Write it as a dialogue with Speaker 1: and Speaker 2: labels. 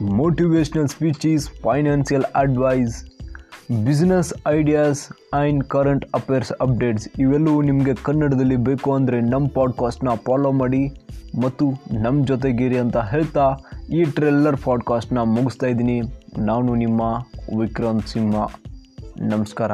Speaker 1: motivational speeches financial advice business ideas and current affairs updates ಇವೆಲ್ಲವೂ ನಿಮಗೆ ಕನ್ನಡದಲ್ಲಿ ಬೇಕು ಅಂದರೆ ನಮ್ಮ ಪಾಡ್ಕಾಸ್ಟ್ನ ಫಾಲೋ ಮಾಡಿ ಮತ್ತು ನಮ್ಮ ಜೊತೆಗಿರಿ ಅಂತ ಹೇಳ್ತಾ ಈ ಟ್ರೆಲ್ಲರ್ ಪಾಡ್ಕಾಸ್ಟ್ನ ಮುಗಿಸ್ತಾ ಇದ್ದೀನಿ. ನಾನು ನಿಮ್ಮ ವಿಕ್ರಮ್ ಸಿಂಹ. ನಮಸ್ಕಾರ.